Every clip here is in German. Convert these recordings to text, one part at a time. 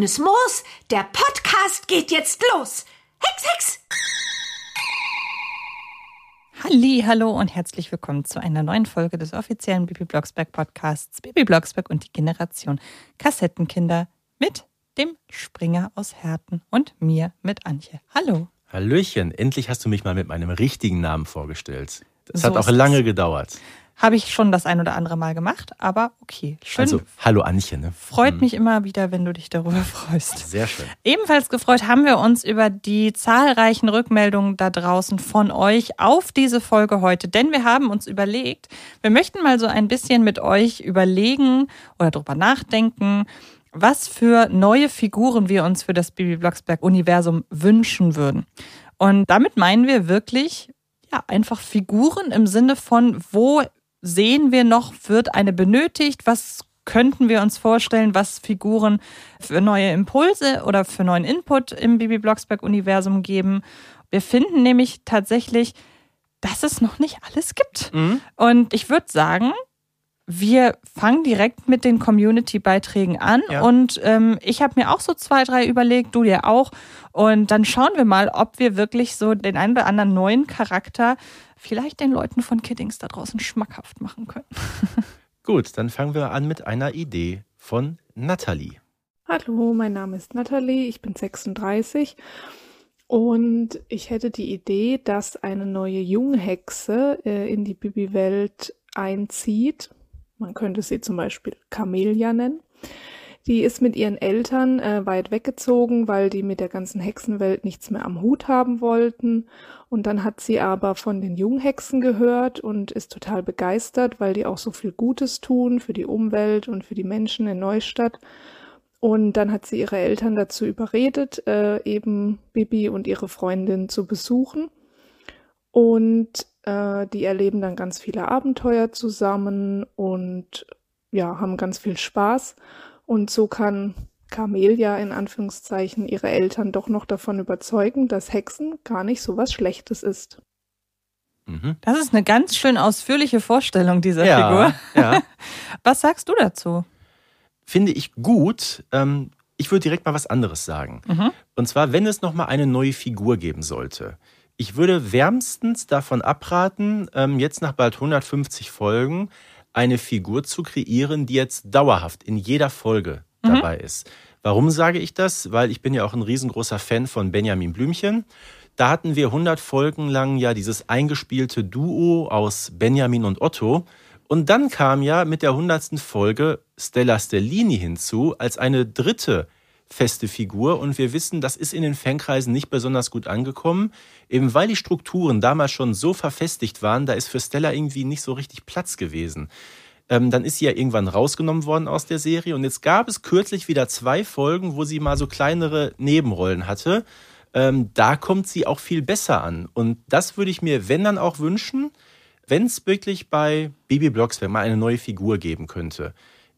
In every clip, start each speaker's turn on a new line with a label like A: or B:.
A: Grünes Moos, der Podcast geht jetzt los. Hex, Hex!
B: Halli, hallo und herzlich willkommen zu einer neuen Folge des offiziellen Bibi Blocksberg Podcasts Bibi Blocksberg und die Generation Kassettenkinder mit dem Springer aus Herten und mir mit Antje. Hallo.
C: Hallöchen, endlich hast du mich mal mit meinem richtigen Namen vorgestellt. Das
B: So
C: hat auch lange gedauert.
B: Habe ich schon das ein oder andere Mal gemacht, aber okay. Schön.
C: Also, hallo Antje, ne?
B: Freut
C: Hm,
B: mich immer wieder, wenn du dich darüber freust.
C: Sehr schön.
B: Ebenfalls gefreut haben wir uns über die zahlreichen Rückmeldungen da draußen von euch auf diese Folge heute, denn wir haben uns überlegt, wir möchten mal so ein bisschen mit euch überlegen oder drüber nachdenken, was für neue Figuren wir uns für das Bibi Blocksberg Universum wünschen würden. Und damit meinen wir wirklich ja einfach Figuren im Sinne von wo sehen wir noch wird eine benötigt, was könnten wir uns vorstellen, was Figuren für neue Impulse oder für neuen Input im Bibi Blocksberg Universum geben. Wir finden nämlich tatsächlich, dass es noch nicht alles gibt.
C: Mhm.
B: Und ich würde sagen, wir fangen direkt mit den Community-Beiträgen an.
C: Ja.
B: Und ähm, ich habe mir auch so zwei, drei überlegt, du dir auch. Und dann schauen wir mal, ob wir wirklich so den einen oder anderen neuen Charakter vielleicht den Leuten von Kiddings da draußen schmackhaft machen können.
C: Gut, dann fangen wir an mit einer Idee von Nathalie.
D: Hallo, mein Name ist Nathalie, ich bin 36 und ich hätte die Idee, dass eine neue Junghexe äh, in die Bibi-Welt einzieht. Man könnte sie zum Beispiel Camelia nennen. Die ist mit ihren Eltern äh, weit weggezogen, weil die mit der ganzen Hexenwelt nichts mehr am Hut haben wollten. Und dann hat sie aber von den Junghexen gehört und ist total begeistert, weil die auch so viel Gutes tun für die Umwelt und für die Menschen in Neustadt. Und dann hat sie ihre Eltern dazu überredet, äh, eben Bibi und ihre Freundin zu besuchen. Und äh, die erleben dann ganz viele Abenteuer zusammen und ja, haben ganz viel Spaß. Und so kann Camelia in Anführungszeichen ihre Eltern doch noch davon überzeugen, dass Hexen gar nicht so was Schlechtes ist.
C: Mhm.
B: Das ist eine ganz schön ausführliche Vorstellung dieser
C: Ja,
B: Figur.
C: ja.
B: Was sagst du dazu?
C: Finde ich gut. Ähm, ich würde direkt mal was anderes sagen.
B: Mhm.
C: Und zwar, wenn es nochmal eine neue Figur geben sollte. Ich würde wärmstens davon abraten, ähm, jetzt nach bald 150 Folgen eine Figur zu kreieren, die jetzt dauerhaft in jeder Folge
B: Mhm.
C: dabei ist. Warum sage ich das? Weil ich bin ja auch ein riesengroßer Fan von Benjamin Blümchen. Da hatten wir 100 Folgen lang ja dieses eingespielte Duo aus Benjamin und Otto. Und dann kam ja mit der 100. Folge Stella Stellini hinzu als eine dritte feste Figur. Und wir wissen, das ist in den Fankreisen nicht besonders gut angekommen, eben weil die Strukturen damals schon so verfestigt waren, da ist für Stella irgendwie nicht so richtig Platz gewesen. Ähm, dann ist sie ja irgendwann rausgenommen worden aus der Serie. Und jetzt gab es kürzlich wieder zwei Folgen, wo sie mal so kleinere Nebenrollen hatte. Ähm, da kommt sie auch viel besser an. Und das würde ich mir, wenn dann auch wünschen, wenn es wirklich bei Bibi Blocksberg mal eine neue Figur geben könnte.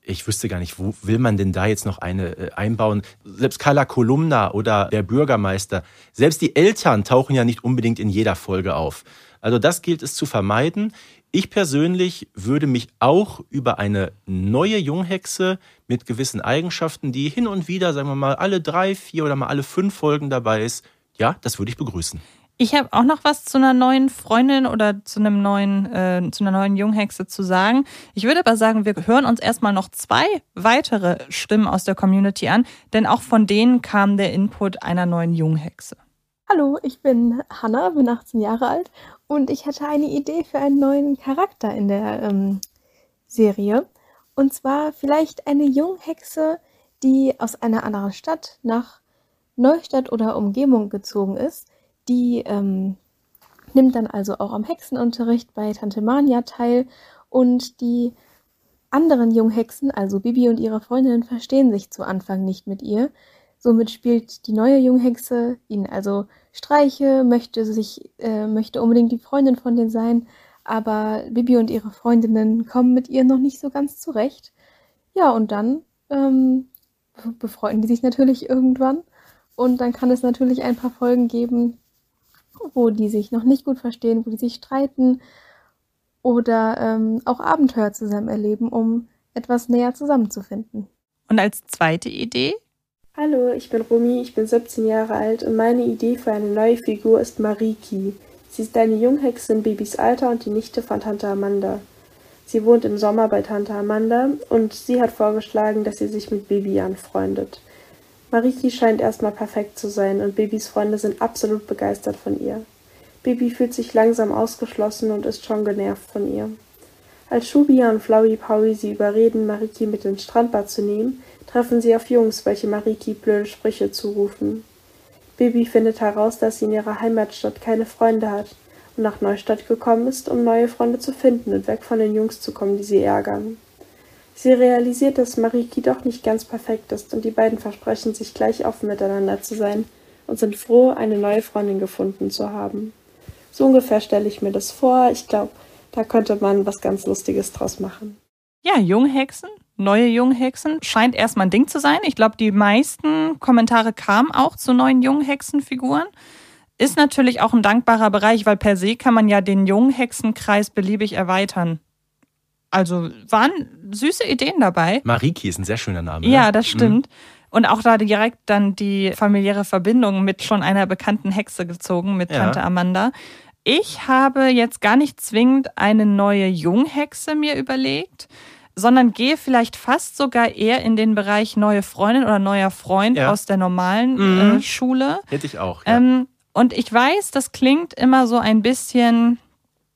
C: Ich wüsste gar nicht, wo will man denn da jetzt noch eine äh, einbauen? Selbst Carla Kolumna oder der Bürgermeister, selbst die Eltern tauchen ja nicht unbedingt in jeder Folge auf. Also das gilt es zu vermeiden. Ich persönlich würde mich auch über eine neue Junghexe mit gewissen Eigenschaften, die hin und wieder, sagen wir mal, alle drei, vier oder mal alle fünf Folgen dabei ist, ja, das würde ich begrüßen.
B: Ich habe auch noch was zu einer neuen Freundin oder zu einem neuen, äh, zu einer neuen Junghexe zu sagen. Ich würde aber sagen, wir hören uns erstmal noch zwei weitere Stimmen aus der Community an, denn auch von denen kam der Input einer neuen Junghexe.
E: Hallo, ich bin Hanna, bin 18 Jahre alt und ich hatte eine Idee für einen neuen Charakter in der ähm, Serie. Und zwar vielleicht eine Junghexe, die aus einer anderen Stadt nach Neustadt oder Umgebung gezogen ist. Die ähm, nimmt dann also auch am Hexenunterricht bei Tante Mania teil und die anderen Junghexen, also Bibi und ihre Freundinnen, verstehen sich zu Anfang nicht mit ihr. Somit spielt die neue Junghexe ihnen also Streiche, möchte sich, äh, möchte unbedingt die Freundin von denen sein, aber Bibi und ihre Freundinnen kommen mit ihr noch nicht so ganz zurecht. Ja, und dann ähm, befreunden die sich natürlich irgendwann. Und dann kann es natürlich ein paar Folgen geben, wo die sich noch nicht gut verstehen, wo die sich streiten oder ähm, auch Abenteuer zusammen erleben, um etwas näher zusammenzufinden.
B: Und als zweite Idee
F: Hallo, ich bin Rumi, ich bin 17 Jahre alt und meine Idee für eine neue Figur ist Mariki. Sie ist eine Junghexe in Babys Alter und die Nichte von Tante Amanda. Sie wohnt im Sommer bei Tante Amanda und sie hat vorgeschlagen, dass sie sich mit Baby anfreundet. Mariki scheint erstmal perfekt zu sein und Babys Freunde sind absolut begeistert von ihr. Baby fühlt sich langsam ausgeschlossen und ist schon genervt von ihr. Als Shubia und Flowey Powie sie überreden, Mariki mit ins Strandbad zu nehmen, treffen sie auf Jungs, welche Mariki blöde Sprüche zurufen. Baby findet heraus, dass sie in ihrer Heimatstadt keine Freunde hat und nach Neustadt gekommen ist, um neue Freunde zu finden und weg von den Jungs zu kommen, die sie ärgern. Sie realisiert, dass Mariki doch nicht ganz perfekt ist und die beiden versprechen sich gleich offen miteinander zu sein und sind froh, eine neue Freundin gefunden zu haben. So ungefähr stelle ich mir das vor. Ich glaube, da könnte man was ganz Lustiges draus machen.
B: Ja, Junghexen, neue Junghexen, scheint erstmal ein Ding zu sein. Ich glaube, die meisten Kommentare kamen auch zu neuen Junghexenfiguren. Ist natürlich auch ein dankbarer Bereich, weil per se kann man ja den Junghexenkreis beliebig erweitern. Also waren süße Ideen dabei.
C: Mariki ist ein sehr schöner Name.
B: Ja,
C: ne?
B: das stimmt. Und auch da direkt dann die familiäre Verbindung mit schon einer bekannten Hexe gezogen, mit
C: Ja.
B: Tante Amanda. Ich habe jetzt gar nicht zwingend eine neue Junghexe mir überlegt, sondern gehe vielleicht fast sogar eher in den Bereich neue Freundin oder neuer Freund
C: Ja.
B: aus der normalen
C: Mhm.
B: äh, Schule.
C: Hätte ich auch. Ja.
B: Ähm, und ich weiß, das klingt immer so ein bisschen,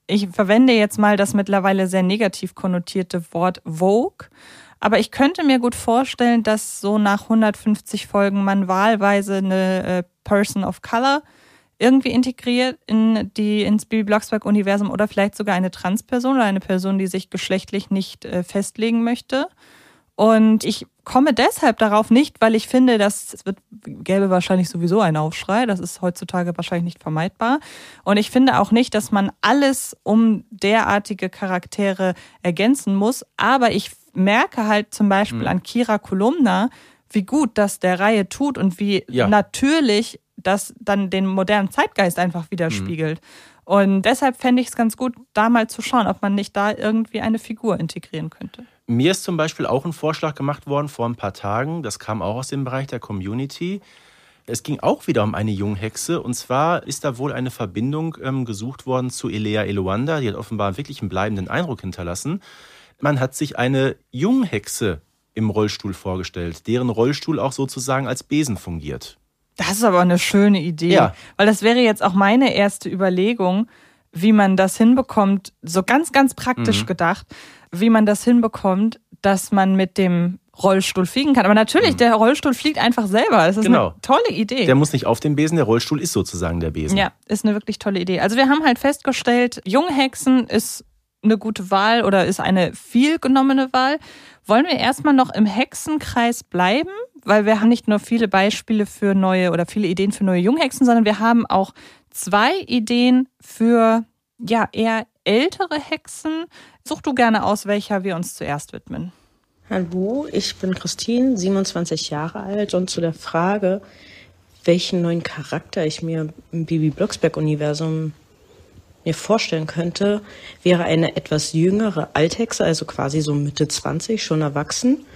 B: ich verwende jetzt mal das mittlerweile sehr negativ konnotierte Wort Vogue. Aber ich könnte mir gut vorstellen, dass so nach 150 Folgen man wahlweise eine äh, Person of Color irgendwie integriert in die ins Bibi Blocksberg Universum oder vielleicht sogar eine Transperson oder eine Person, die sich geschlechtlich nicht äh, festlegen möchte. Und ich komme deshalb darauf nicht, weil ich finde, dass es wird, gäbe wahrscheinlich sowieso einen Aufschrei. Das ist heutzutage wahrscheinlich nicht vermeidbar. Und ich finde auch nicht, dass man alles um derartige Charaktere ergänzen muss. Aber ich merke halt zum Beispiel
C: Mhm.
B: an Kira Kolumna, wie gut das der Reihe tut und wie
C: Ja.
B: natürlich das dann den modernen Zeitgeist einfach widerspiegelt. Und deshalb fände ich es ganz gut, da mal zu schauen, ob man nicht da irgendwie eine Figur integrieren könnte.
C: Mir ist zum Beispiel auch ein Vorschlag gemacht worden vor ein paar Tagen. Das kam auch aus dem Bereich der Community. Es ging auch wieder um eine Junghexe. Und zwar ist da wohl eine Verbindung ähm, gesucht worden zu Elea Eluanda. Die hat offenbar wirklich einen bleibenden Eindruck hinterlassen. Man hat sich eine Junghexe im Rollstuhl vorgestellt, deren Rollstuhl auch sozusagen als Besen fungiert.
B: Das ist aber eine schöne Idee.
C: Ja.
B: Weil das wäre jetzt auch meine erste Überlegung, wie man das hinbekommt, so ganz, ganz praktisch
C: Mhm.
B: gedacht, wie man das hinbekommt, dass man mit dem Rollstuhl fliegen kann. Aber natürlich, der Rollstuhl fliegt einfach selber. Das ist
C: Mhm. Genau.
B: eine tolle Idee.
C: Der muss nicht auf dem Besen, der Rollstuhl ist sozusagen der Besen.
B: Ja, ist eine wirklich tolle Idee. Also wir haben halt festgestellt, Junghexen ist eine gute Wahl oder ist eine viel genommene Wahl. Wollen wir erstmal noch im Hexenkreis bleiben? Weil wir haben nicht nur viele Beispiele für neue oder viele Ideen für neue Junghexen, sondern wir haben auch zwei Ideen für ja eher ältere Hexen. Such du gerne aus, welcher wir uns zuerst widmen.
G: Hallo, ich bin Christine, 27 Jahre alt und zu der Frage, welchen neuen Charakter ich mir im Bibi Blocksberg-Universum mir vorstellen könnte, wäre eine etwas jüngere Althexe, also quasi so Mitte 20, schon erwachsen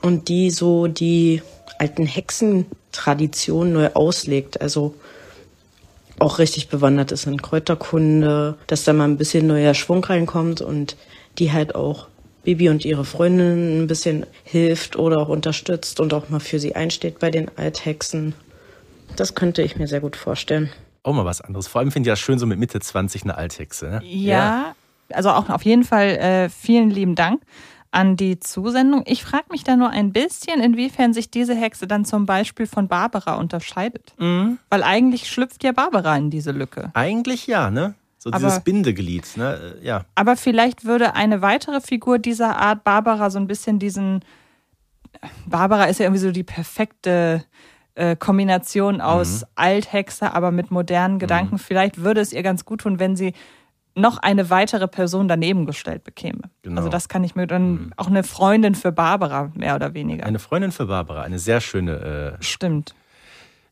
G: und die so die alten Hexentraditionen neu auslegt, also auch richtig bewandert ist in Kräuterkunde, dass da mal ein bisschen neuer Schwung reinkommt und die halt auch Bibi und ihre Freundinnen ein bisschen hilft oder auch unterstützt und auch mal für sie einsteht bei den Althexen. Das könnte ich mir sehr gut vorstellen.
C: Auch mal was anderes. Vor allem finde ich das schön so mit Mitte 20 eine Althexe. Ne?
B: Ja, also auch auf jeden Fall äh, vielen lieben Dank an die Zusendung. Ich frage mich da nur ein bisschen, inwiefern sich diese Hexe dann zum Beispiel von Barbara unterscheidet.
C: Mhm.
B: Weil eigentlich schlüpft ja Barbara in diese Lücke.
C: Eigentlich ja, ne? So
B: Aber-
C: dieses Bindeglied, ne? Äh, Ja.
B: Aber vielleicht würde eine weitere Figur dieser Art Barbara so ein bisschen diesen. Barbara ist ja irgendwie so die perfekte äh, Kombination aus
C: Mhm.
B: Althexe, aber mit modernen Gedanken. Vielleicht würde es ihr ganz gut tun, wenn sie noch eine weitere Person daneben gestellt bekäme.
C: Genau.
B: Also das kann ich mir dann auch eine Freundin für Barbara mehr oder weniger.
C: Eine Freundin für Barbara, eine sehr schöne. Äh,
B: Stimmt.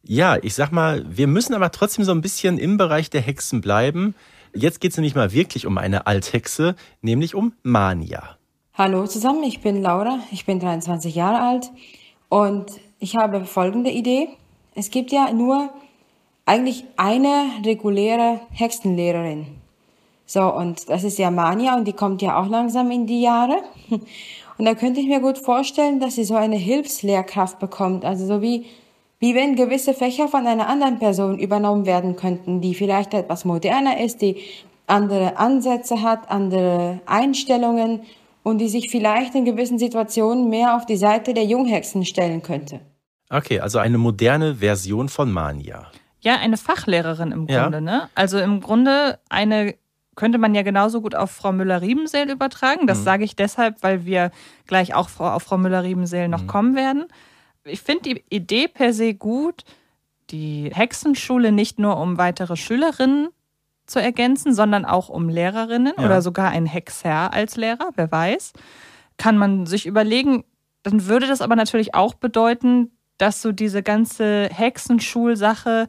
C: ja, ich sag mal, wir müssen aber trotzdem so ein bisschen im Bereich der Hexen bleiben. Jetzt geht es nämlich mal wirklich um eine Althexe, nämlich um Mania.
H: Hallo zusammen, ich bin Laura, ich bin 23 Jahre alt und Ich habe folgende Idee. Es gibt ja nur eigentlich eine reguläre Hexenlehrerin. So, und das ist ja Mania und die kommt ja auch langsam in die Jahre. Und da könnte ich mir gut vorstellen, dass sie so eine Hilfslehrkraft bekommt. Also so wie, wie wenn gewisse Fächer von einer anderen Person übernommen werden könnten, die vielleicht etwas moderner ist, die andere Ansätze hat, andere Einstellungen und die sich vielleicht in gewissen Situationen mehr auf die Seite der Junghexen stellen könnte.
C: Okay, also eine moderne Version von Mania.
B: Ja, eine Fachlehrerin im Grunde, ja. ne? Also im Grunde eine könnte man ja genauso gut auf Frau Müller-Riebenseel übertragen. Das mhm. sage ich deshalb, weil wir gleich auch auf Frau Müller-Riebenseel noch mhm. kommen werden. Ich finde die Idee per se gut, die Hexenschule nicht nur um weitere Schülerinnen zu ergänzen, sondern auch um Lehrerinnen ja. oder sogar ein Hexer als Lehrer, wer weiß. Kann man sich überlegen, dann würde das aber natürlich auch bedeuten, dass so diese ganze Hexenschulsache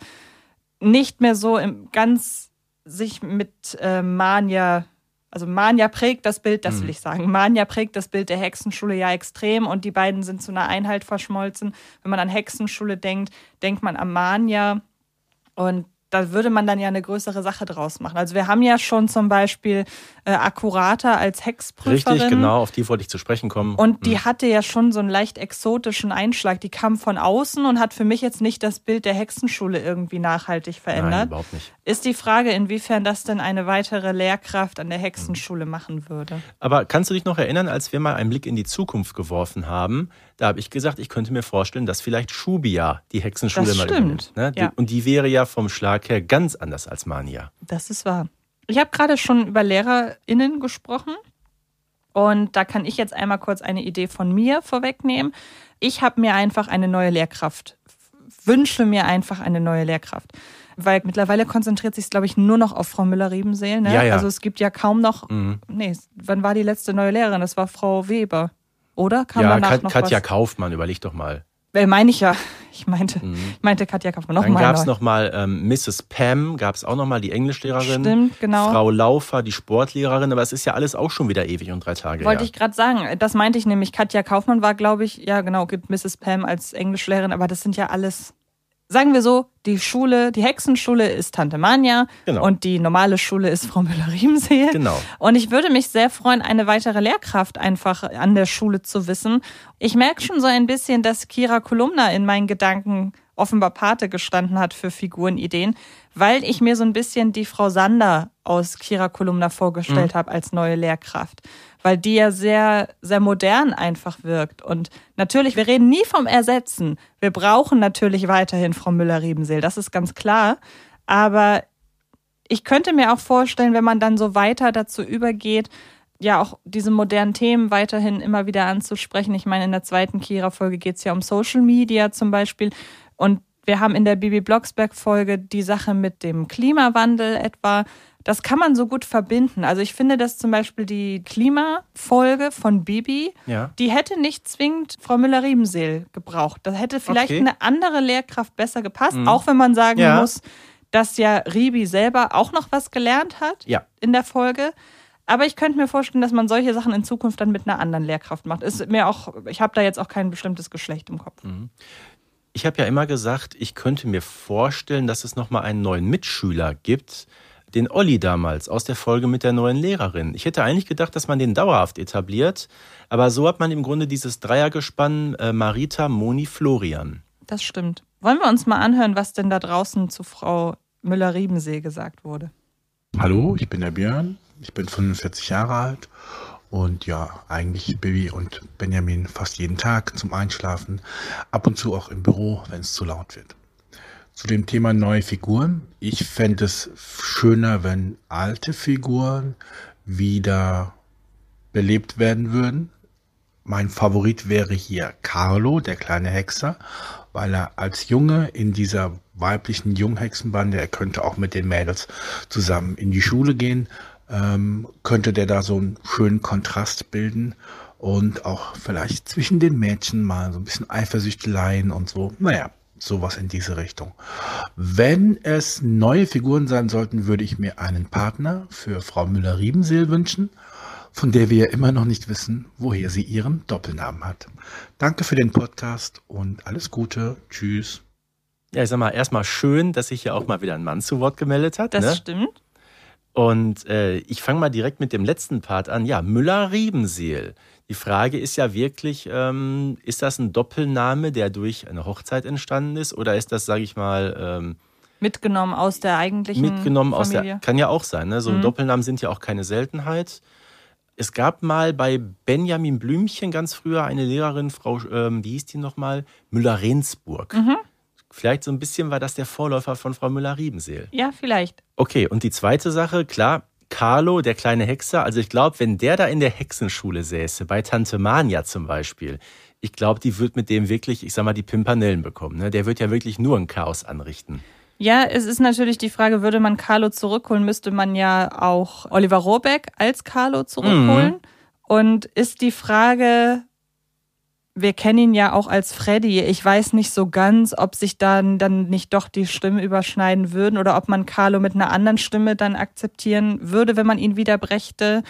B: nicht mehr so im ganz sich mit äh, Mania, also Mania prägt das Bild, das will mhm. ich sagen. Mania prägt das Bild der Hexenschule ja extrem und die beiden sind zu einer Einheit verschmolzen. Wenn man an Hexenschule denkt, denkt man an Mania. Und da würde man dann ja eine größere Sache draus machen. Also wir haben ja schon zum Beispiel äh, Akkurata als Hexprüferin.
C: Richtig, genau, auf die wollte ich zu sprechen kommen.
B: Und die hm. hatte ja schon so einen leicht exotischen Einschlag. Die kam von außen und hat für mich jetzt nicht das Bild der Hexenschule irgendwie nachhaltig verändert. Nein,
C: überhaupt nicht.
B: Ist die Frage, inwiefern das denn eine weitere Lehrkraft an der Hexenschule machen würde.
C: Aber kannst du dich noch erinnern, als wir mal einen Blick in die Zukunft geworfen haben, da habe ich gesagt, ich könnte mir vorstellen, dass vielleicht Shubia die Hexenschule
B: das
C: mal
B: stimmt. übernimmt.
C: Ne? Ja. Und die wäre ja vom Schlag her ganz anders als Mania.
B: Das ist wahr. Ich habe gerade schon über LehrerInnen gesprochen. Und da kann ich jetzt einmal kurz eine Idee von mir vorwegnehmen. Ich habe mir einfach eine neue Lehrkraft, wünsche mir einfach eine neue Lehrkraft. Weil mittlerweile konzentriert sich es, glaube ich, nur noch auf Frau Müller-Riebenseel. Ne?
C: Ja, ja.
B: Also es gibt ja kaum noch, mhm. nee, wann war die letzte neue Lehrerin? Das war Frau Weber. Oder?
C: Kam ja, Kat Katja was? Kaufmann, überleg doch mal.
B: Äh, meine ich ja. Ich meinte, mhm. ich meinte Katja Kaufmann. Noch
C: Dann gab es nochmal ähm, Mrs. Pam, gab es auch nochmal die Englischlehrerin.
B: Stimmt, genau.
C: Frau Laufer, die Sportlehrerin, aber es ist ja alles auch schon wieder ewig und drei Tage
B: Wollte her. ich gerade sagen, das meinte ich nämlich. Katja Kaufmann war, glaube ich, ja genau, gibt Mrs. Pam als Englischlehrerin, aber das sind ja alles sagen wir so, die Schule, die Hexenschule ist Tante Manja genau. und die normale Schule ist Frau Müller-Riemsee.
C: Genau.
B: Und ich würde mich sehr freuen, eine weitere Lehrkraft einfach an der Schule zu wissen. Ich merke schon so ein bisschen, dass Kira Kolumna in meinen Gedanken offenbar Pate gestanden hat für Figurenideen, weil ich mir so ein bisschen die Frau Sander aus Kira Kolumna vorgestellt mhm. habe als neue Lehrkraft weil die ja sehr, sehr modern einfach wirkt. Und natürlich, wir reden nie vom Ersetzen. Wir brauchen natürlich weiterhin Frau Müller-Riebenseel, das ist ganz klar. Aber ich könnte mir auch vorstellen, wenn man dann so weiter dazu übergeht, ja auch diese modernen Themen weiterhin immer wieder anzusprechen. Ich meine, in der zweiten Kira-Folge geht es ja um Social Media zum Beispiel. Und wir haben in der Bibi Blocksberg-Folge die Sache mit dem Klimawandel etwa das kann man so gut verbinden. Also ich finde, dass zum Beispiel die Klimafolge von Bibi, ja. die hätte nicht zwingend Frau Müller-Riebenseel gebraucht. Das hätte vielleicht okay. eine andere Lehrkraft besser gepasst, mhm. auch wenn man sagen ja. muss, dass ja Ribi selber auch noch was gelernt hat
C: ja.
B: in der Folge. Aber ich könnte mir vorstellen, dass man solche Sachen in Zukunft dann mit einer anderen Lehrkraft macht. Ist mir auch, ich habe da jetzt auch kein bestimmtes Geschlecht im Kopf.
C: Mhm. Ich habe ja immer gesagt, ich könnte mir vorstellen, dass es nochmal einen neuen Mitschüler gibt, den Olli damals aus der Folge mit der neuen Lehrerin. Ich hätte eigentlich gedacht, dass man den dauerhaft etabliert, aber so hat man im Grunde dieses Dreiergespann äh, Marita, Moni, Florian.
B: Das stimmt. Wollen wir uns mal anhören, was denn da draußen zu Frau Müller-Riebensee gesagt wurde?
I: Hallo, ich bin der Björn. Ich bin 45 Jahre alt und ja, eigentlich Bibi und Benjamin fast jeden Tag zum Einschlafen, ab und zu auch im Büro, wenn es zu laut wird. Zu dem Thema neue Figuren. Ich fände es schöner, wenn alte Figuren wieder belebt werden würden. Mein Favorit wäre hier Carlo, der kleine Hexer, weil er als Junge in dieser weiblichen Junghexenbande, er könnte auch mit den Mädels zusammen in die Schule gehen, ähm, könnte der da so einen schönen Kontrast bilden und auch vielleicht zwischen den Mädchen mal so ein bisschen Eifersüchteleien und so. Naja, sowas in diese Richtung. Wenn es neue Figuren sein sollten, würde ich mir einen Partner für Frau Müller-Riebenseel wünschen. von der wir immer noch nicht wissen, woher sie ihren Doppelnamen hat. Danke für den Podcast und alles Gute. Tschüss.
C: Ja, ich sag mal, erstmal schön, dass sich hier auch mal wieder ein Mann zu Wort gemeldet hat.
B: Das
C: ne?
B: stimmt.
C: Und äh, ich fange mal direkt mit dem letzten Part an. Ja, Müller-Riebenseel. Die Frage ist ja wirklich, ähm, ist das ein Doppelname, der durch eine Hochzeit entstanden ist? Oder ist das, sage ich mal, ähm,
B: Mitgenommen aus der eigentlichen
C: mitgenommen aus
B: Familie.
C: der. Kann ja auch sein, ne? So
B: Mhm.
C: Doppelnamen sind ja auch keine Seltenheit. Es gab mal bei Benjamin Blümchen ganz früher eine Lehrerin, Frau, ähm, wie hieß die nochmal? Müller-Rensburg.
B: Mhm.
C: Vielleicht so ein bisschen war das der Vorläufer von Frau Müller-Riebenseel.
B: Ja, vielleicht.
C: Okay, und die zweite Sache, klar, Carlo, der kleine Hexer, also ich glaube, wenn der da in der Hexenschule säße, bei Tante Mania zum Beispiel, ich glaube, die wird mit dem wirklich, ich sag mal, die Pimpanellen bekommen. Ne? Der wird ja wirklich nur ein Chaos anrichten.
B: Ja, es ist natürlich die Frage, würde man Carlo zurückholen, müsste man ja auch Oliver Rohrbeck als Carlo zurückholen.
C: Mhm.
B: Und ist die Frage, wir kennen ihn ja auch als Freddy. Ich weiß nicht so ganz, ob sich dann, dann nicht doch die Stimmen überschneiden würden oder ob man Carlo mit einer anderen Stimme dann akzeptieren würde, wenn man ihn wieder brächte.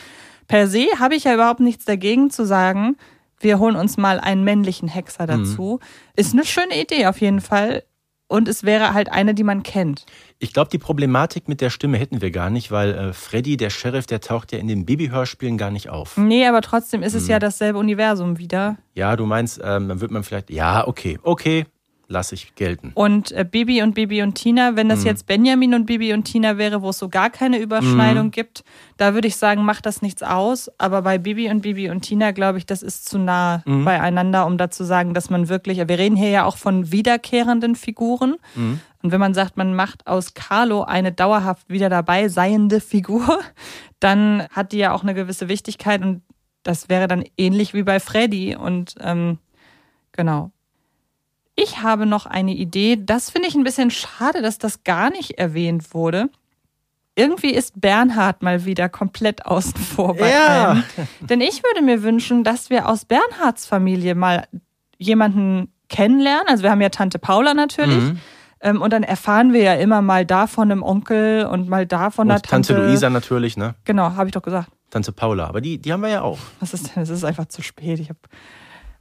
B: Per se habe ich ja überhaupt nichts dagegen zu sagen. Wir holen uns mal einen männlichen Hexer dazu. Ist eine schöne Idee auf jeden Fall. Und es wäre halt eine, die man kennt.
C: Ich glaube, die Problematik mit der Stimme hätten wir gar nicht, weil äh, Freddy, der Sheriff, der taucht ja in den Babyhörspielen gar nicht auf.
B: Nee, aber trotzdem ist es
C: Mhm.
B: ja dasselbe Universum wieder.
C: Ja, du meinst, ähm, dann wird man vielleicht, ja, okay, okay, lasse ich gelten.
B: Und äh, Bibi und Bibi und Tina, wenn das
C: Mhm.
B: jetzt Benjamin und Bibi und Tina wäre, wo es so gar keine Überschneidung
C: Mhm.
B: gibt, da würde ich sagen, macht das nichts aus. Aber bei Bibi und Bibi und Tina, glaube ich, das ist zu nah
C: Mhm.
B: beieinander, um da zu sagen, dass man wirklich, wir reden hier ja auch von wiederkehrenden Figuren.
C: Mhm.
B: Und wenn man sagt, man macht aus Carlo eine dauerhaft wieder dabei seiende Figur, dann hat die ja auch eine gewisse Wichtigkeit und das wäre dann ähnlich wie bei Freddy. Und ähm, genau. Ich habe noch eine Idee. Das finde ich ein bisschen schade, dass das gar nicht erwähnt wurde. Irgendwie ist Bernhard mal wieder komplett außen vor bei
C: Ja.
B: allem. Denn ich würde mir wünschen, dass wir aus Bernhards Familie mal jemanden kennenlernen. Also wir haben ja Tante Paula natürlich.
C: Mhm.
B: Ähm, und dann erfahren wir ja immer mal da von einem Onkel und mal da von der
C: Und Tante Luisa natürlich, ne?
B: Genau, habe ich doch gesagt.
C: Tante Paula, aber die, die haben wir ja auch.
B: Was ist denn? Es ist einfach zu spät. Ich habe.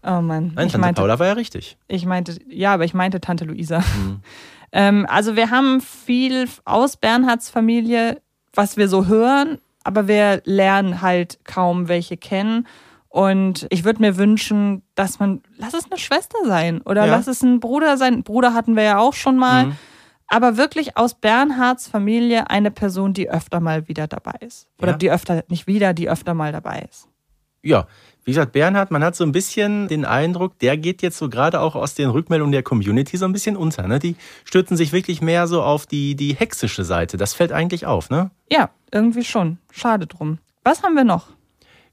B: Oh Mann.
C: Nein,
B: ich
C: Tante
B: meinte,
C: Paula war ja richtig.
B: Ich meinte, ja, aber ich meinte Tante Luisa.
C: Mhm.
B: Ähm, also wir haben viel aus Bernhards Familie, was wir so hören, aber wir lernen halt kaum welche kennen. Und ich würde mir wünschen, dass man, lass es eine Schwester sein oder
C: Ja.
B: lass es ein Bruder sein. Bruder hatten wir ja auch schon mal.
C: Mhm.
B: Aber wirklich aus Bernhards Familie eine Person, die öfter mal wieder dabei ist. Oder
C: Ja.
B: die öfter, nicht wieder, die öfter mal dabei ist.
C: Ja, wie gesagt, Bernhard, man hat so ein bisschen den Eindruck, der geht jetzt so gerade auch aus den Rückmeldungen der Community so ein bisschen unter. Ne? Die stürzen sich wirklich mehr so auf die, die hexische Seite. Das fällt eigentlich auf, ne?
B: Ja, irgendwie schon. Schade drum. Was haben wir noch?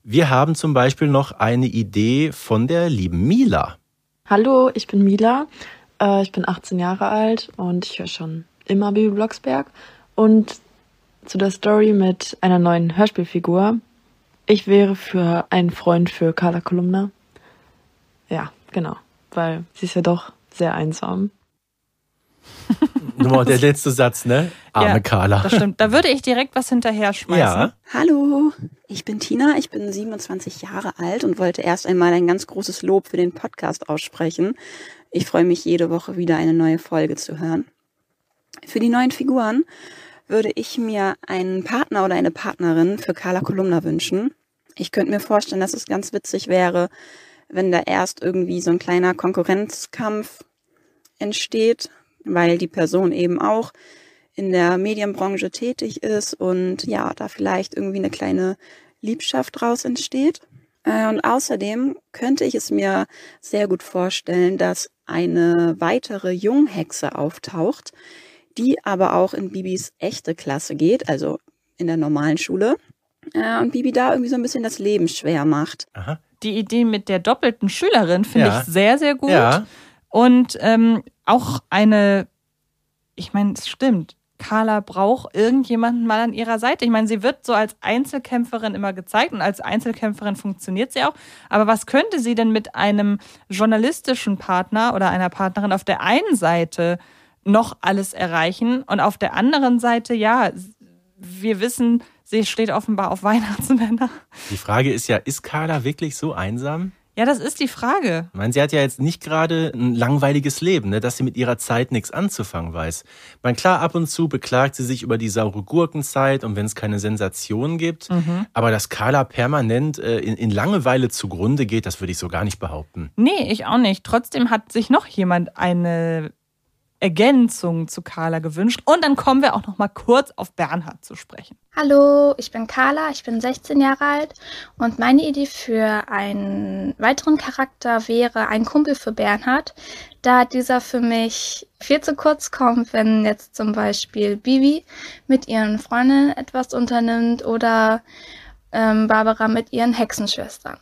C: Wir haben zum Beispiel noch eine Idee von der lieben Mila.
J: Hallo, ich bin Mila. Äh, ich bin 18 Jahre alt und ich höre schon immer Baby Blocksberg. Und zu der Story mit einer neuen Hörspielfigur. Ich wäre für einen Freund für Carla Kolumna. Ja, genau. Weil sie ist ja doch sehr einsam.
C: Nur mal der letzte Satz, ne? Arme
B: ja,
C: Carla.
B: Das stimmt. Da würde ich direkt was hinterher schmeißen.
C: Ja.
K: Hallo, ich bin Tina, ich bin 27 Jahre alt und wollte erst einmal ein ganz großes Lob für den Podcast aussprechen. Ich freue mich jede Woche wieder eine neue Folge zu hören. Für die neuen Figuren würde ich mir einen Partner oder eine Partnerin für Carla Kolumna wünschen. Ich könnte mir vorstellen, dass es ganz witzig wäre, wenn da erst irgendwie so ein kleiner Konkurrenzkampf entsteht, weil die Person eben auch in der Medienbranche tätig ist und ja, da vielleicht irgendwie eine kleine Liebschaft draus entsteht. Äh, Und außerdem könnte ich es mir sehr gut vorstellen, dass eine weitere Junghexe auftaucht, die aber auch in Bibis echte Klasse geht, also in der normalen Schule. Äh, Und Bibi da irgendwie so ein bisschen das Leben schwer macht.
C: Aha.
B: Die Idee mit der doppelten Schülerin finde
C: Ja.
B: ich sehr, sehr gut.
C: Ja.
B: Und ähm, auch eine, ich meine, es stimmt. Carla braucht irgendjemanden mal an ihrer Seite. Ich meine, sie wird so als Einzelkämpferin immer gezeigt und als Einzelkämpferin funktioniert sie auch. Aber was könnte sie denn mit einem journalistischen Partner oder einer Partnerin auf der einen Seite noch alles erreichen und auf der anderen Seite, ja, wir wissen, Sie steht offenbar auf Weihnachtsmänner.
C: Die Frage ist ja, ist Carla wirklich so einsam?
B: Ja, das ist die Frage.
C: Ich meine, sie hat ja jetzt nicht gerade ein langweiliges Leben, ne, dass sie mit ihrer Zeit nichts anzufangen weiß. Ich meine, klar, ab und zu beklagt sie sich über die saure Gurkenzeit und wenn es keine Sensationen gibt.
B: Mhm.
C: Aber dass Carla permanent äh, in, in Langeweile zugrunde geht, das würde ich so gar nicht behaupten.
B: Nee, ich auch nicht. Trotzdem hat sich noch jemand eine Ergänzung zu Carla gewünscht. Und dann kommen wir auch noch mal kurz auf Bernhard zu sprechen.
L: Hallo, ich bin Carla, ich bin 16 Jahre alt und meine Idee für einen weiteren Charakter wäre ein Kumpel für Bernhard, da dieser für mich viel zu kurz kommt, wenn jetzt zum Beispiel Bibi mit ihren Freundinnen etwas unternimmt oder ähm, Barbara mit ihren Hexenschwestern.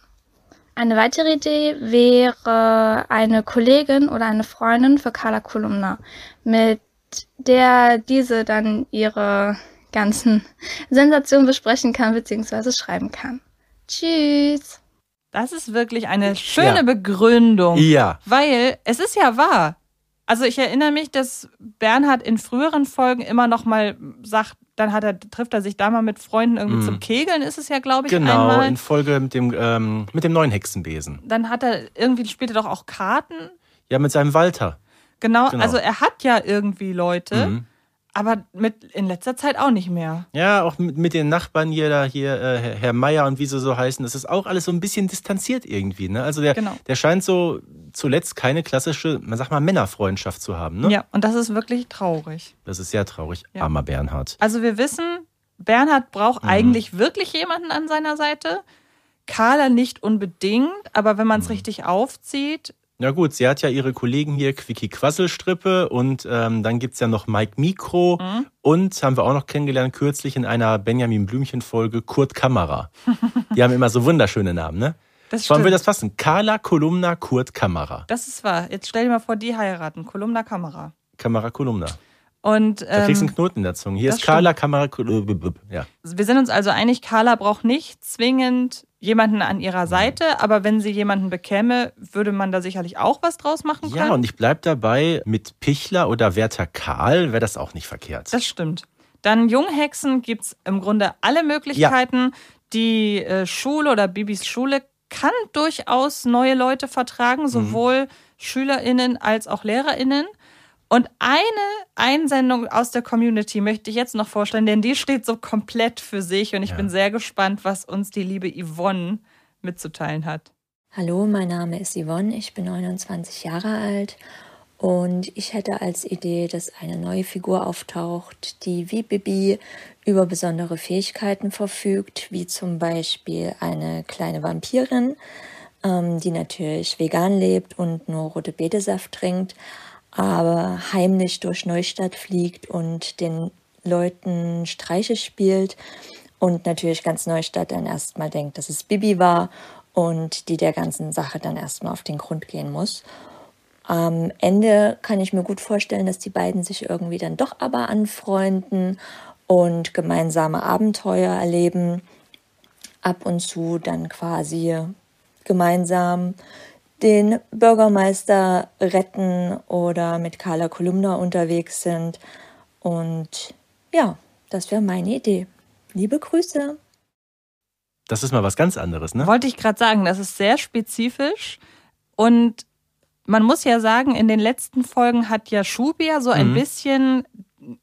L: Eine weitere Idee wäre eine Kollegin oder eine Freundin für Carla Kolumna, mit der diese dann ihre ganzen Sensationen besprechen kann bzw. schreiben kann. Tschüss.
B: Das ist wirklich eine schöne
C: Ja.
B: Begründung.
C: Ja.
B: Weil es ist ja wahr. Also ich erinnere mich, dass Bernhard in früheren Folgen immer noch mal sagt, dann hat er, trifft er sich da mal mit Freunden irgendwie
C: Mhm.
B: zum Kegeln, ist es ja, glaube ich,
C: Genau,
B: einmal.
C: in Folge mit dem, ähm, mit dem neuen Hexenbesen.
B: Dann hat er irgendwie spielt er doch auch Karten.
C: Ja, mit seinem Walter.
B: Genau,
C: Genau.
B: also er hat ja irgendwie Leute,
C: Mhm.
B: Aber mit in letzter Zeit auch nicht mehr.
C: Ja, auch mit, mit den Nachbarn hier, da hier, äh, Herr- Meier und wie sie so heißen, das ist auch alles so ein bisschen distanziert irgendwie. Ne? Also der,
B: Genau.
C: der scheint so zuletzt keine klassische, man sagt mal, Männerfreundschaft zu haben. Ne?
B: Ja, und das ist wirklich traurig.
C: Das ist sehr traurig.
B: Ja.
C: Armer Bernhard.
B: Also wir wissen, Bernhard braucht
C: Mhm.
B: eigentlich wirklich jemanden an seiner Seite. Carla nicht unbedingt, aber wenn
C: Mhm.
B: man es richtig aufzieht,
C: Na gut, sie hat ja ihre Kollegen hier, Quickie Quasselstrippe und ähm, dann gibt's ja noch Mike Mikro
B: Mhm.
C: und haben wir auch noch kennengelernt kürzlich in einer Benjamin Blümchen-Folge Kurt Kamera. Die haben immer so wunderschöne Namen, ne?
B: Das
C: Wollen wir
B: stimmt.
C: das fassen? Carla Kolumna Kurt Kamera.
B: das ist wahr. Jetzt stell dir mal vor, die heiraten. Kolumna Kamera.
C: Kamera Kolumna.
B: Und
C: Da kriegst du
B: ähm,
C: einen Knoten in der Zunge. Hier ist Carla Kamera Kolumna. Ja.
B: wir sind uns also einig, Carla braucht nicht zwingend jemanden an
C: Mhm.
B: ihrer Seite, aber wenn sie jemanden bekäme, würde man da sicherlich auch was draus machen können.
C: Ja, und ich bleib dabei, mit Pichler oder Werther Karl wäre das auch nicht verkehrt.
B: Das stimmt. Dann Junghexen gibt es im Grunde alle Möglichkeiten. Die äh, Schule oder Bibis Schule kann durchaus neue Leute vertragen, sowohl SchülerInnen als auch LehrerInnen. Und eine Einsendung aus der Community möchte ich jetzt noch vorstellen, denn die steht so komplett für sich und ich
C: Ja.
B: bin sehr gespannt, was uns die liebe Yvonne mitzuteilen hat.
M: Hallo, mein Name ist Yvonne, ich bin 29 Jahre alt und ich hätte als Idee, dass eine neue Figur auftaucht, die wie Bibi über besondere Fähigkeiten verfügt, wie zum Beispiel eine kleine Vampirin, ähm, die natürlich vegan lebt und nur rote Betesaft trinkt, aber heimlich durch Neustadt fliegt und den Leuten Streiche spielt und natürlich ganz Neustadt dann erstmal denkt, dass es Bibi war und die der ganzen Sache dann erstmal auf den Grund gehen muss. Am Ende kann ich mir gut vorstellen, dass die beiden sich irgendwie dann doch aber anfreunden und gemeinsame Abenteuer erleben. Ab und zu dann quasi gemeinsam den Bürgermeister retten oder mit Carla Kolumna unterwegs sind. Und ja, das wäre meine Idee. Liebe Grüße.
C: Das ist mal was ganz anderes, ne?
B: Wollte ich gerade sagen, das ist sehr spezifisch und man muss ja sagen, in den letzten Folgen hat ja Shubia so ein
C: Mhm.
B: bisschen,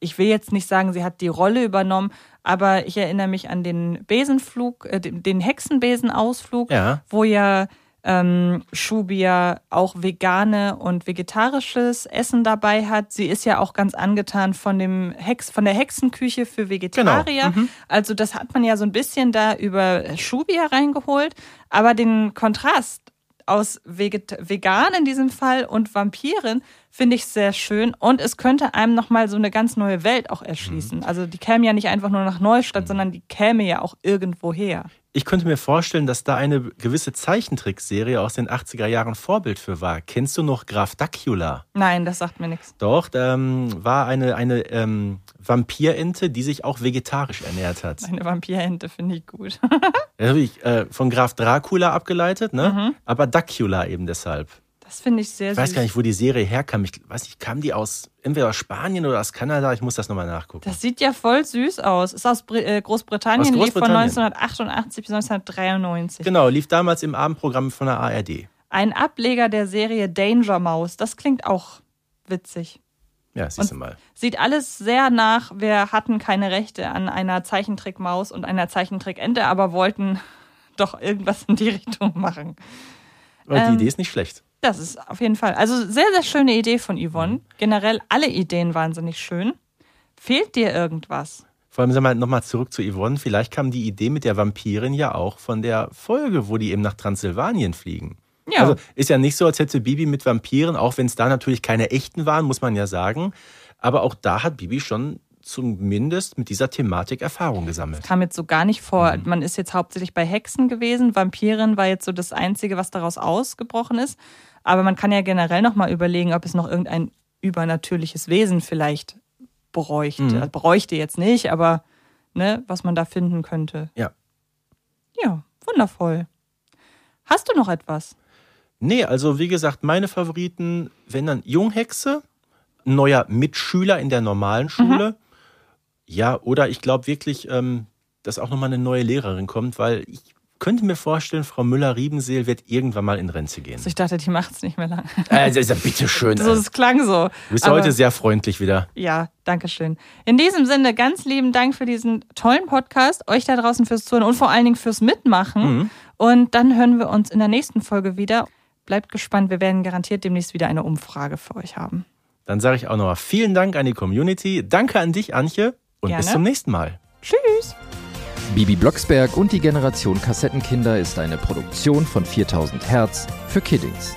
B: ich will jetzt nicht sagen, sie hat die Rolle übernommen, aber ich erinnere mich an den Besenflug, äh, den den Hexenbesenausflug,
C: Ja.
B: wo ja ähm, Shubia auch vegane und vegetarisches Essen dabei hat. Sie ist ja auch ganz angetan von dem Hex, von der Hexenküche für Vegetarier.
C: Mhm.
B: Also das hat man ja so ein bisschen da über Shubia reingeholt, aber den Kontrast aus Veget vegan in diesem Fall und Vampiren finde ich sehr schön und es könnte einem nochmal so eine ganz neue Welt auch erschließen. Also die käme ja nicht einfach nur nach Neustadt, sondern die käme ja auch irgendwo her.
C: Ich könnte mir vorstellen, dass da eine gewisse Zeichentrickserie aus den 80er Jahren Vorbild für war. Kennst du noch Graf Dacula?
B: Nein, das sagt mir nichts.
C: Doch, ähm, war eine, eine ähm, Vampirente, die sich auch vegetarisch ernährt hat.
B: Eine Vampirente finde ich gut.
C: Wirklich, äh, von Graf Dracula abgeleitet, ne?
B: Mhm.
C: Aber Dacula eben deshalb.
B: Das finde ich sehr
C: Ich
B: süß.
C: weiß gar nicht, wo die Serie herkam. Ich weiß nicht, kam die aus entweder aus Spanien oder aus Kanada? Ich muss das nochmal nachgucken.
B: Das sieht ja voll süß aus. Ist aus äh, Großbritannien,
C: Aus
B: lief von
C: Großbritannien.
B: 1988 bis 1993.
C: Genau, lief damals im Abendprogramm von der ARD.
B: Ein Ableger der Serie Danger Mouse. Das klingt auch witzig.
C: Ja, siehst du mal.
B: Sieht alles sehr nach, wir hatten keine Rechte an einer Zeichentrickmaus und einer Zeichentrickente, aber wollten doch irgendwas in die Richtung machen.
C: Aber die
B: Ähm,
C: Idee ist nicht schlecht.
B: Das ist auf jeden Fall. Also sehr, sehr schöne Idee von Yvonne. Generell alle Ideen wahnsinnig schön. Fehlt dir irgendwas?
C: Vor allem, sag mal, nochmal zurück zu Yvonne. Vielleicht kam die Idee mit der Vampirin ja auch von der Folge, wo die eben nach Transsilvanien fliegen.
B: Ja.
C: Also ist ja nicht so, als hätte Bibi mit Vampiren, auch wenn es da natürlich keine echten waren, muss man ja sagen. Aber auch da hat Bibi schon zumindest mit dieser Thematik Erfahrung gesammelt.
B: Kam jetzt so gar nicht vor. Man ist jetzt hauptsächlich bei Hexen gewesen. Vampirin war jetzt so das Einzige, was daraus ausgebrochen ist. Aber man kann ja generell nochmal überlegen, ob es noch irgendein übernatürliches Wesen vielleicht bräuchte.
C: Mhm.
B: Also bräuchte jetzt nicht, aber ne, was man da finden könnte.
C: Ja.
B: Ja, wundervoll. Hast du noch etwas?
C: Nee, also wie gesagt, meine Favoriten, wenn dann Junghexe, neuer Mitschüler in der normalen Schule. Ja, oder ich glaube wirklich, ähm, dass auch nochmal eine neue Lehrerin kommt, weil ich könnte mir vorstellen, Frau Müller-Riebenseel wird irgendwann mal in Rente gehen.
B: Also ich dachte, die macht es nicht mehr lang.
C: Also, also bitteschön.
B: So, es klang so.
C: Du bist ja
B: Aber-
C: heute sehr freundlich wieder.
B: Ja, danke schön. In diesem Sinne, ganz lieben Dank für diesen tollen Podcast, euch da draußen fürs Zuhören und vor allen Dingen fürs Mitmachen.
C: Mhm.
B: Und dann hören wir uns in der nächsten Folge wieder. Bleibt gespannt, wir werden garantiert demnächst wieder eine Umfrage für euch haben.
C: Dann sage ich auch nochmal vielen Dank an die Community. Danke an dich, Antje. Und
B: Gerne.
C: bis zum nächsten Mal.
B: Tschüss.
N: Bibi Blocksberg und die Generation Kassettenkinder ist eine Produktion von 4000 Hertz für Kiddings.